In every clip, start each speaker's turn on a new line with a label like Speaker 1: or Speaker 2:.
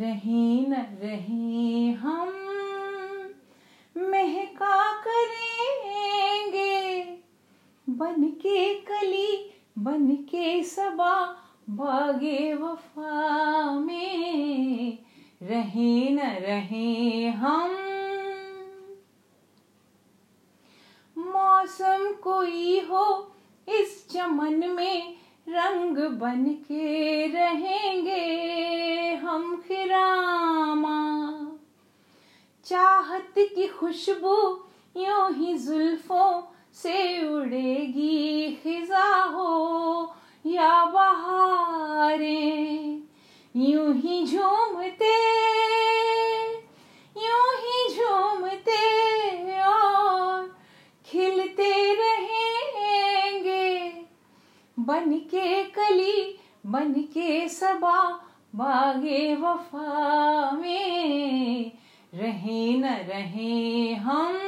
Speaker 1: रहे न रहे हम महका करेंगे। बन के कली बन के सबा, बागे वफा में। रहे न रहे हम मौसम कोई हो इस चमन में, रंग बन के रहेंगे। खिरामा चाहत की खुशबू यूँ ही जुल्फों से उड़ेगी, खिजा हो या बहारे। यूँ ही झूमते, यूँ ही झूमते और खिलते रहेंगे। बन के कली, बन के सबा बागे वफा में, रहे न रहे हम।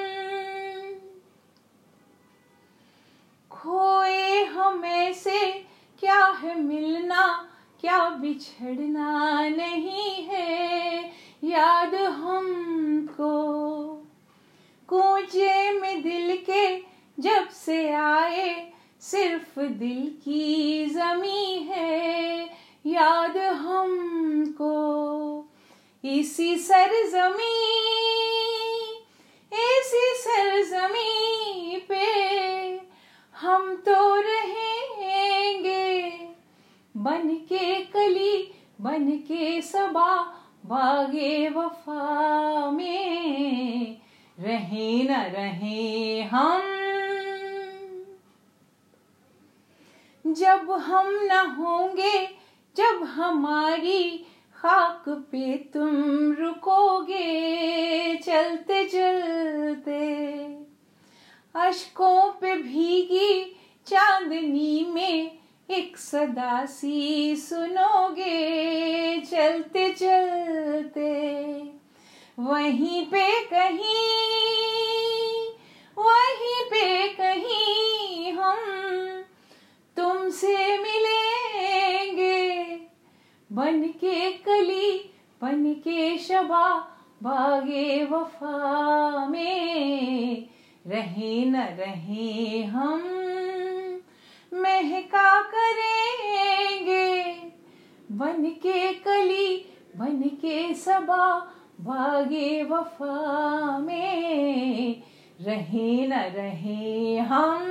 Speaker 1: खोए हमें से क्या है मिलना, क्या बिछड़ना नहीं है, याद हमको। कूचे में दिल के जब से आए, सिर्फ़ दिल की जमी है, याद इसी सरजमी इसी सरजमी पे हम तो रहेंगे। बन के कली बन के सबा बागे वफा में। रहे न रहे हम। जब हम न होंगे, जब हमारी खाक पे तुम रुकोगे, चलते चलते। अशकों पे भीगी चांदनी में एक सदा सी सुनोगे, चलते चलते। वहीं पे कहीं, वहीं पे कहीं बन के कली बन के शबा, बागे वफा में। रहे न रहे हम, महका करेंगे। बन के कली बन के सबा बागे वफा में। रहे न रहे हम